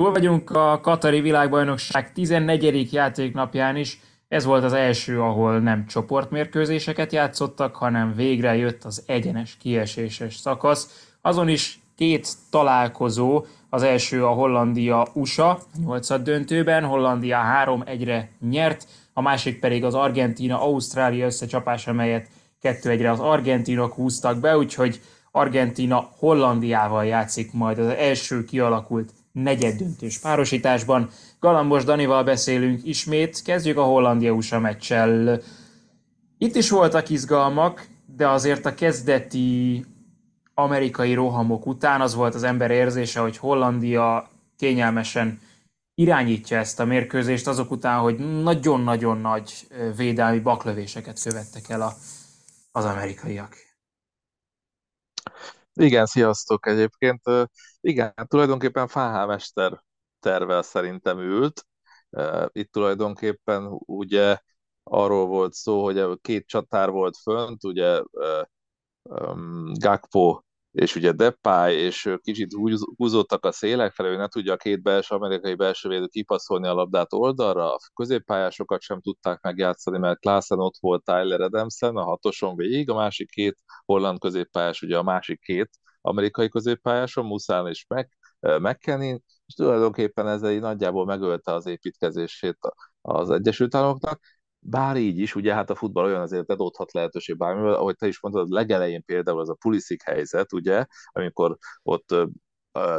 Túl vagyunk a Katari világbajnokság 14. játéknapján is. Ez volt az első, ahol nem csoportmérkőzéseket játszottak, hanem végre jött az egyenes kieséses szakasz. Azon is két találkozó, az első a Hollandia-USA 8 döntőben, Hollandia 3-1-re nyert, a másik pedig az Argentina-Ausztrália összecsapás, amelyet 2-1-re az argentinok húztak be, úgyhogy Argentina Hollandiával játszik majd az első kialakult negyeddöntős párosításban. Galambos Danival beszélünk ismét, kezdjük a Hollandia-USA meccsel. Itt is voltak izgalmak, de azért a kezdeti amerikai rohamok után az volt az ember érzése, hogy Hollandia kényelmesen irányítja ezt a mérkőzést azok után, hogy nagyon-nagyon nagy védelmi baklövéseket követtek el a, az amerikaiak. Igen, sziasztok egyébként. Igen, tulajdonképpen Fáhámester tervel szerintem ült. Itt tulajdonképpen ugye arról volt szó, hogy két csatár volt fönt, ugye Gakpo és ugye Depay, és kicsit húzódtak a szélek felé, hogy ne tudja a két belső, amerikai belső védő kipaszolni a labdát oldalra, a középpályásokat sem tudták megjátszani, mert Klaassen ott volt Tyler Adamsen a hatoson végig, a másik két holland középpályás, ugye a másik két amerikai középpályáson, Muszán és Mac, McKennin, és tulajdonképpen ez egy nagyjából megölte az építkezését az Egyesült Államoknak, bár így is, ugye hát a futball olyan azért adódhat lehetőség bármivel, ahogy te is mondtad, legelején például az a Pulisic helyzet, ugye, amikor ott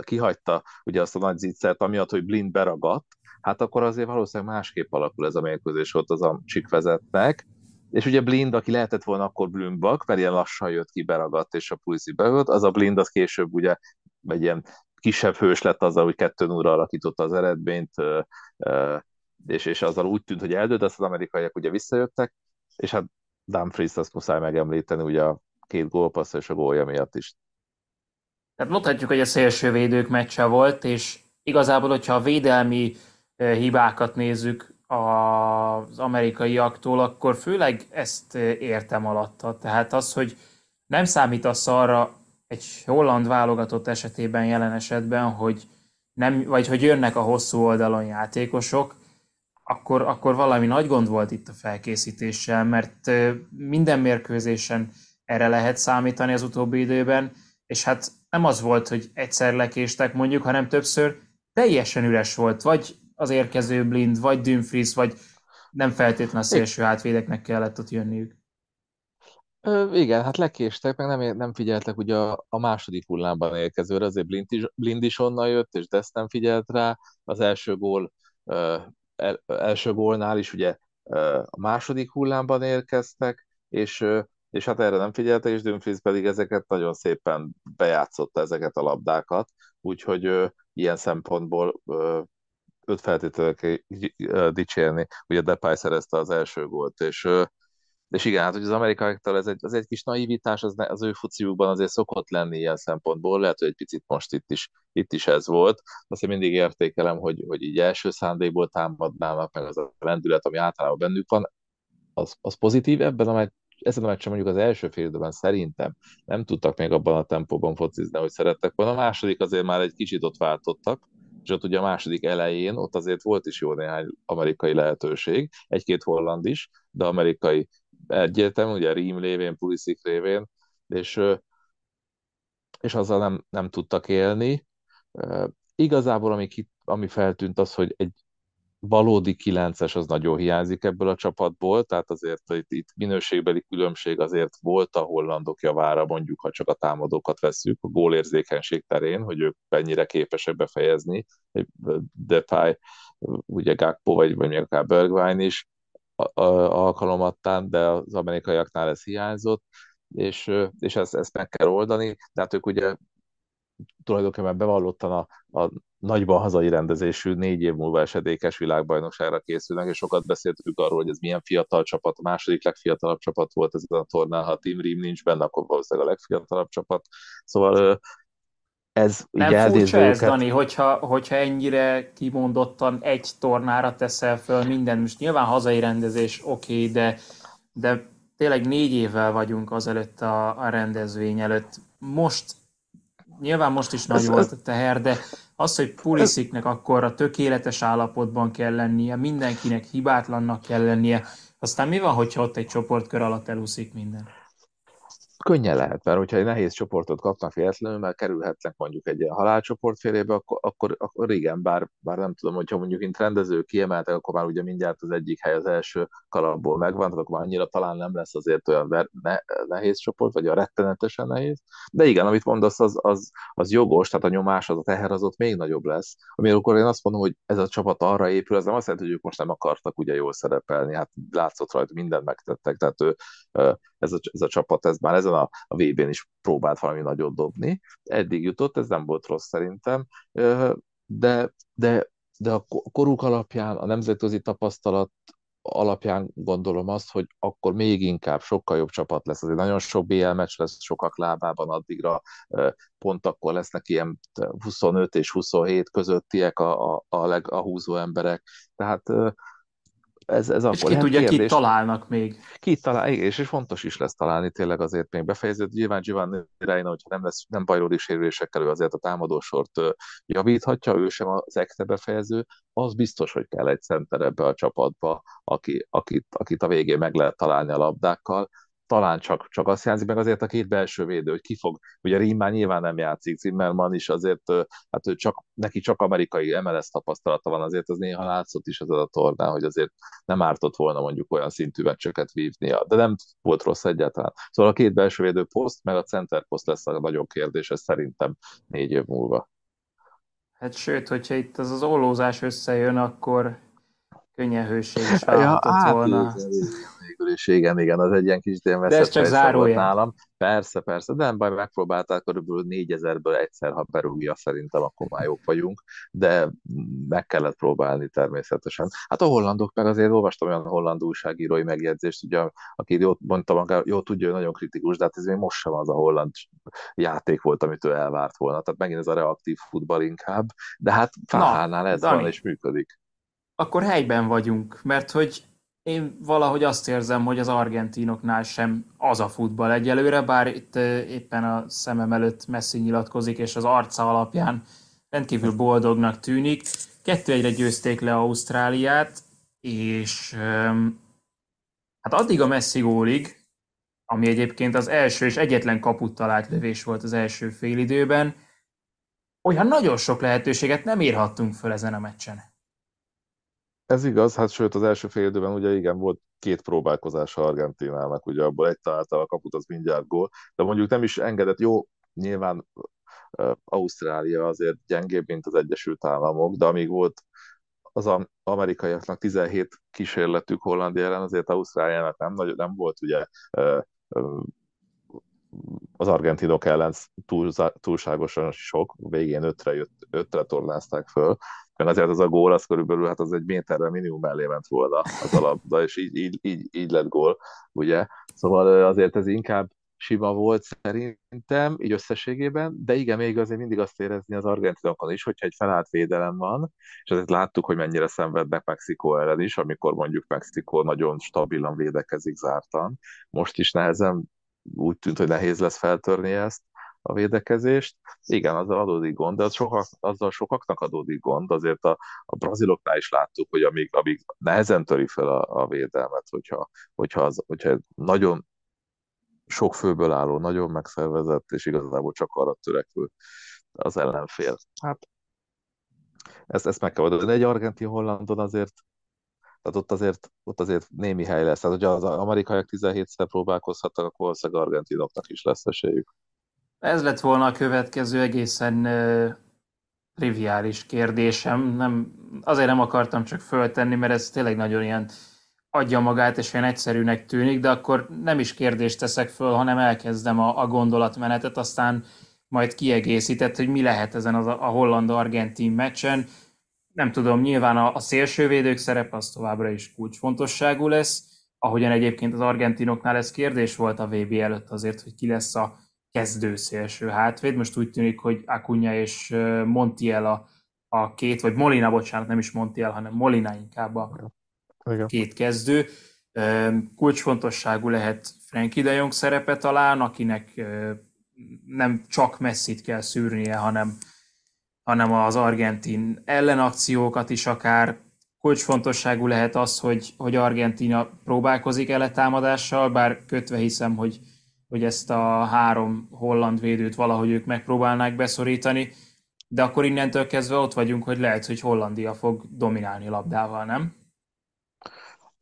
kihagyta ugye azt a nagy zicsert, amiatt, hogy blind beragadt, hát akkor azért valószínűleg másképp alakul ez a mérkőzés ott az Amcsik vezetnek, és ugye Blind, aki lehetett volna akkor Blümbak, mert ilyen lassan jött ki, beragadt, és a Pulisic beragadt, az a Blind, az később ugye egy ilyen kisebb hős lett azzal, hogy kettő 0 alakította az eredményt, és, és azzal úgy tűnt, hogy eldőlt, azt az amerikaiak ugye visszajöttek, és hát Dumfries azt muszáj megemlíteni, ugye a két gólpassz és a gólja miatt is. Tehát mondhatjuk, hogy a szélsővédők meccse volt, és igazából, hogyha a védelmi hibákat nézzük az amerikaiaktól, akkor főleg ezt értem alatta. Tehát az, hogy nem számítasz arra egy holland válogatott esetében jelen esetben, hogy nem, vagy hogy jönnek a hosszú oldalon játékosok, akkor, akkor valami nagy gond volt itt a felkészítéssel, mert minden mérkőzésen erre lehet számítani az utóbbi időben, és hát nem az volt, hogy egyszer lekéstek mondjuk, hanem többször teljesen üres volt, vagy az érkező Blind, vagy Dumfries, vagy nem feltétlenül a szélső hátvédeknek kellett ott jönniük. Ö, igen, hát lekéstek, meg nem, nem figyeltek ugye a, a második hullámban érkezőre, azért Blind is, Blind is onnan jött, és Dest nem figyelt rá. Az első gól el, első gólnál is ugye a második hullámban érkeztek, és, és hát erre nem figyeltek, és Dumfries pedig ezeket nagyon szépen bejátszotta ezeket a labdákat, úgyhogy ilyen szempontból öt feltétlenül dicsérni, ugye Depay szerezte az első gólt, és és igen, hát hogy az amerikaiaktól ez egy, az egy kis naivitás, az, az ő fociukban azért szokott lenni ilyen szempontból, lehet, hogy egy picit most itt is, itt is ez volt. Azt én mindig értékelem, hogy, hogy így első szándékból támadnának, meg az a lendület, ami általában bennük van, az, az pozitív. Ebben a meccs, ezen a meccsen mondjuk az első fél időben szerintem nem tudtak még abban a tempóban focizni, hogy szerettek volna. A második azért már egy kicsit ott váltottak, és ott ugye a második elején ott azért volt is jó néhány amerikai lehetőség, egy-két holland is, de amerikai egyértelmű, ugye Rím lévén, Pulisic révén, és, és azzal nem, nem tudtak élni. Igazából ami, ki, ami feltűnt az, hogy egy valódi kilences az nagyon hiányzik ebből a csapatból, tehát azért itt, itt minőségbeli különbség azért volt a hollandok javára, mondjuk, ha csak a támadókat veszük, a gólérzékenység terén, hogy ők mennyire képesek befejezni, Depay, ugye Gakpo, vagy, vagy még akár Bergwijn is, alkalomattán, de az amerikaiaknál ez hiányzott, és, és ezt, ezt meg kell oldani. Tehát ők ugye tulajdonképpen bevallottan a, a nagyban hazai rendezésű négy év múlva esedékes világbajnokságra készülnek, és sokat beszéltük arról, hogy ez milyen fiatal csapat, a második legfiatalabb csapat volt ezen a tornán, ha a Team Ream nincs benne, akkor valószínűleg a legfiatalabb csapat. Szóval ez Nem furcsa ez, őket. Dani, hogyha, hogyha ennyire kimondottan egy tornára teszel föl minden, most nyilván hazai rendezés oké, okay, de, de tényleg négy évvel vagyunk azelőtt a, a rendezvény előtt. Most, nyilván most is nagy volt a teher, de Az, hogy Pulisiknek akkor a tökéletes állapotban kell lennie, mindenkinek hibátlannak kell lennie, aztán mi van, hogyha ott egy csoportkör alatt elúszik minden? Könnyen lehet, mert hogyha egy nehéz csoportot kapnak véletlenül, mert kerülhetnek mondjuk egy ilyen halálcsoport félébe, akkor, akkor, akkor igen, bár, bár nem tudom, hogyha mondjuk mint rendező kiemeltek, akkor már ugye mindjárt az egyik hely az első kalapból megvan, akkor már annyira talán nem lesz azért olyan ne, nehéz csoport, vagy a rettenetesen nehéz. De igen, amit mondasz, az, az, az jogos, tehát a nyomás, az a teher az ott még nagyobb lesz. Amikor én azt mondom, hogy ez a csapat arra épül, az nem azt jelenti, hogy ők most nem akartak ugye jól szerepelni, hát látszott rajta, mindent megtettek, tehát ő, ez, a, ez a csapat, ez már ezen a, a VB-n is próbált valami nagyot dobni. Eddig jutott, ez nem volt rossz szerintem, de, de, de a koruk alapján, a nemzetközi tapasztalat alapján gondolom azt, hogy akkor még inkább sokkal jobb csapat lesz. Azért nagyon sok BL meccs lesz sokak lábában addigra, pont akkor lesznek ilyen 25 és 27 közöttiek a, a, a, leg, a húzó emberek. Tehát ez, ez és ki tudja, kit találnak még. Ki talál, és, és fontos is lesz találni tényleg azért még befejeződött. Nyilván Giovanni Reina, hogyha nem lesz, nem bajlódi sérülésekkel, ő azért a támadósort javíthatja, ő sem az ekte befejező, az biztos, hogy kell egy center ebbe a csapatba, aki, akit, akit a végén meg lehet találni a labdákkal, talán csak, csak azt jelzi meg azért a két belső védő, hogy ki fog, ugye Rímán nyilván nem játszik, Zimmerman is azért, hát ő csak, neki csak amerikai MLS tapasztalata van, azért az néha látszott is az a tornán, hogy azért nem ártott volna mondjuk olyan szintű meccseket vívnia, de nem volt rossz egyáltalán. Szóval a két belső védő poszt, meg a center poszt lesz a nagyon kérdés, ez szerintem négy év múlva. Hát sőt, hogyha itt az az ollózás összejön, akkor könnyen hőség is ja, volna. Végül is, igen, igen, az egy ilyen kis De ez csak zárója. nálam. Persze, persze, de nem baj, megpróbálták körülbelül négyezerből egyszer, ha berúgja, szerintem akkor már jók vagyunk, de meg kellett próbálni természetesen. Hát a hollandok meg azért olvastam olyan holland újságírói megjegyzést, ugye, aki jót mondtam, jó tudja, hogy nagyon kritikus, de hát ez még most sem az a holland játék volt, amit ő elvárt volna. Tehát megint ez a reaktív futball inkább, de hát Fáhánál ez Dani. van és működik akkor helyben vagyunk, mert hogy én valahogy azt érzem, hogy az argentinoknál sem az a futball egyelőre, bár itt éppen a szemem előtt Messi nyilatkozik, és az arca alapján rendkívül boldognak tűnik. Kettő egyre győzték le Ausztráliát, és hát addig a Messi gólig, ami egyébként az első és egyetlen kaput talált lövés volt az első félidőben, olyan nagyon sok lehetőséget nem írhattunk föl ezen a meccsen. Ez igaz, hát sőt az első fél időben ugye igen, volt két próbálkozás Argentinának, ugye abból egy találta a kaput, az mindjárt gól, de mondjuk nem is engedett, jó, nyilván Ausztrália azért gyengébb, mint az Egyesült Államok, de amíg volt az amerikaiaknak 17 kísérletük Hollandia ellen, azért Ausztráliának nem, nagy, nem volt ugye az argentinok ellen túl, túlságosan sok, végén ötre, jött, ötre tornázták föl, mert azért az a gól, az körülbelül hát az egy méterre minimum mellé ment volna az alapda, és így, így, így, így lett gól, ugye? Szóval azért ez inkább sima volt szerintem, így összességében, de igen, még azért mindig azt érezni az argentinokon is, hogyha egy felállt védelem van, és azért láttuk, hogy mennyire szenvednek Mexikó ellen is, amikor mondjuk Mexikó nagyon stabilan védekezik zártan. Most is nehezen úgy tűnt, hogy nehéz lesz feltörni ezt, a védekezést. Igen, azzal adódik gond, de az sokak, azzal sokaknak adódik gond. Azért a, a braziloknál is láttuk, hogy amíg, amíg nehezen töri fel a, a védelmet, hogyha, hogyha, az, hogyha nagyon sok főből álló, nagyon megszervezett, és igazából csak arra törekvő az ellenfél. Hát ezt, ezt meg kell oldani. Egy argentin hollandon azért tehát ott azért, ott azért némi hely lesz. Tehát, hogyha az amerikaiak 17-szer próbálkozhatnak, akkor valószínűleg argentinoknak is lesz esélyük. Ez lett volna a következő egészen uh, triviális kérdésem. Nem, azért nem akartam csak föltenni, mert ez tényleg nagyon ilyen adja magát, és olyan egyszerűnek tűnik, de akkor nem is kérdést teszek föl, hanem elkezdem a, a gondolatmenetet, aztán majd kiegészített, hogy mi lehet ezen az, a holland-argentin meccsen. Nem tudom, nyilván a, a szélsővédők szerep az továbbra is kulcsfontosságú lesz, ahogyan egyébként az argentinoknál ez kérdés volt a VB előtt azért, hogy ki lesz a kezdő szélső hátvéd. Most úgy tűnik, hogy Acuna és Montiel a, a két, vagy Molina, bocsánat, nem is Montiel, hanem Molina inkább a Igen. két kezdő. Kulcsfontosságú lehet Frankie de Jong szerepe talán, akinek nem csak messzit kell szűrnie, hanem hanem az argentin ellenakciókat is akár kulcsfontosságú lehet az, hogy, hogy Argentina próbálkozik ele támadással, bár kötve hiszem, hogy, hogy ezt a három holland védőt valahogy ők megpróbálnák beszorítani, de akkor innentől kezdve ott vagyunk, hogy lehet, hogy Hollandia fog dominálni labdával, nem?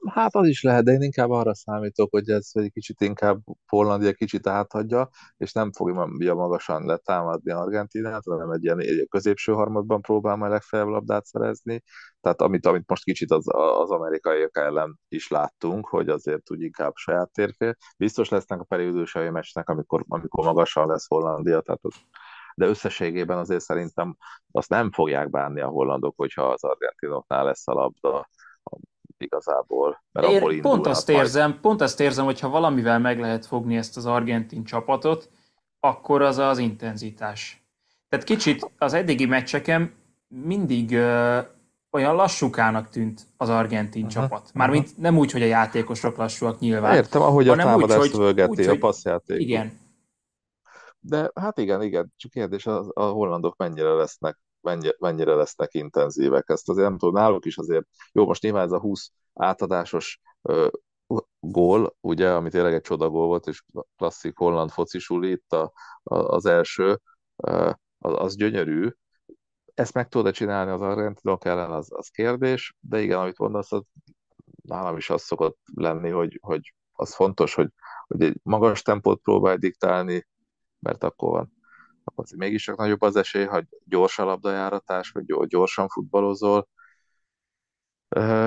Hát az is lehet, de én inkább arra számítok, hogy ez egy kicsit inkább Hollandia kicsit áthagyja, és nem fogja magasan letámadni Argentinát, hanem egy ilyen egy középső harmadban próbál majd legfeljebb labdát szerezni. Tehát amit, amit most kicsit az, az amerikaiak ellen is láttunk, hogy azért úgy inkább saját térfél. Biztos lesznek a periódusai meccsnek, amikor, amikor magasan lesz Hollandia, tehát az, de összességében azért szerintem azt nem fogják bánni a hollandok, hogyha az argentinoknál lesz a labda igazából. Mert Ér, abból pont azt majd. érzem, pont azt érzem, hogy ha valamivel meg lehet fogni ezt az argentin csapatot, akkor az az intenzitás. Tehát kicsit az eddigi meccseken mindig ö, olyan lassúkának tűnt az argentin uh-huh, csapat. Mármint uh-huh. nem úgy, hogy a játékosok lassúak nyilván. Értem, ahogy a támadást szövegeti, a passzjáték. Igen. De hát igen, igen, csak kérdés, a, a hollandok mennyire lesznek mennyire, mennyire lesznek intenzívek. Ezt azért nem tudom, náluk is azért, jó, most nyilván ez a 20 átadásos ö, gól, ugye, ami tényleg egy csodagól volt, és klasszik holland focisuli itt a, a, az első, ö, az, az gyönyörű. Ezt meg tudod csinálni az argentinok ellen, az, az kérdés, de igen, amit mondasz, az nálam is az szokott lenni, hogy, hogy az fontos, hogy, hogy egy magas tempót próbálj diktálni, mert akkor van akkor mégis csak nagyobb az esély, hogy gyors a labdajáratás, hogy gyorsan futballozol.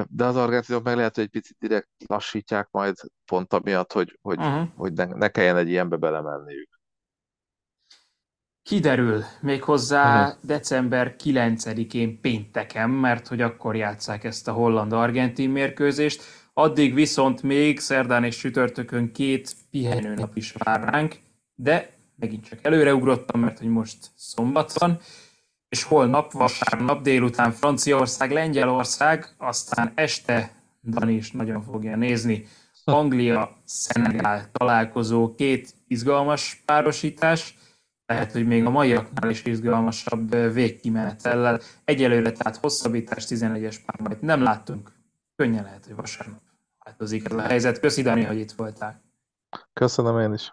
De az argentinok meg lehet, hogy egy picit direkt lassítják majd pont amiatt, hogy, hogy, uh-huh. hogy ne, ne kelljen egy ilyenbe belemenniük. Kiderül méghozzá uh-huh. december 9-én pénteken, mert hogy akkor játszák ezt a holland-argentin mérkőzést. Addig viszont még szerdán és sütörtökön két pihenőnap is vár ránk, de megint csak előreugrottam, mert hogy most szombat van, és holnap, vasárnap délután Franciaország, Lengyelország, aztán este Dani is nagyon fogja nézni. Anglia, Szenegál találkozó, két izgalmas párosítás, lehet, hogy még a maiaknál is izgalmasabb végkimenetellel. Egyelőre tehát hosszabbítás 11-es párbajt nem láttunk. Könnyen lehet, hogy vasárnap változik ez a helyzet. Köszi Dani, hogy itt voltál. Köszönöm én is.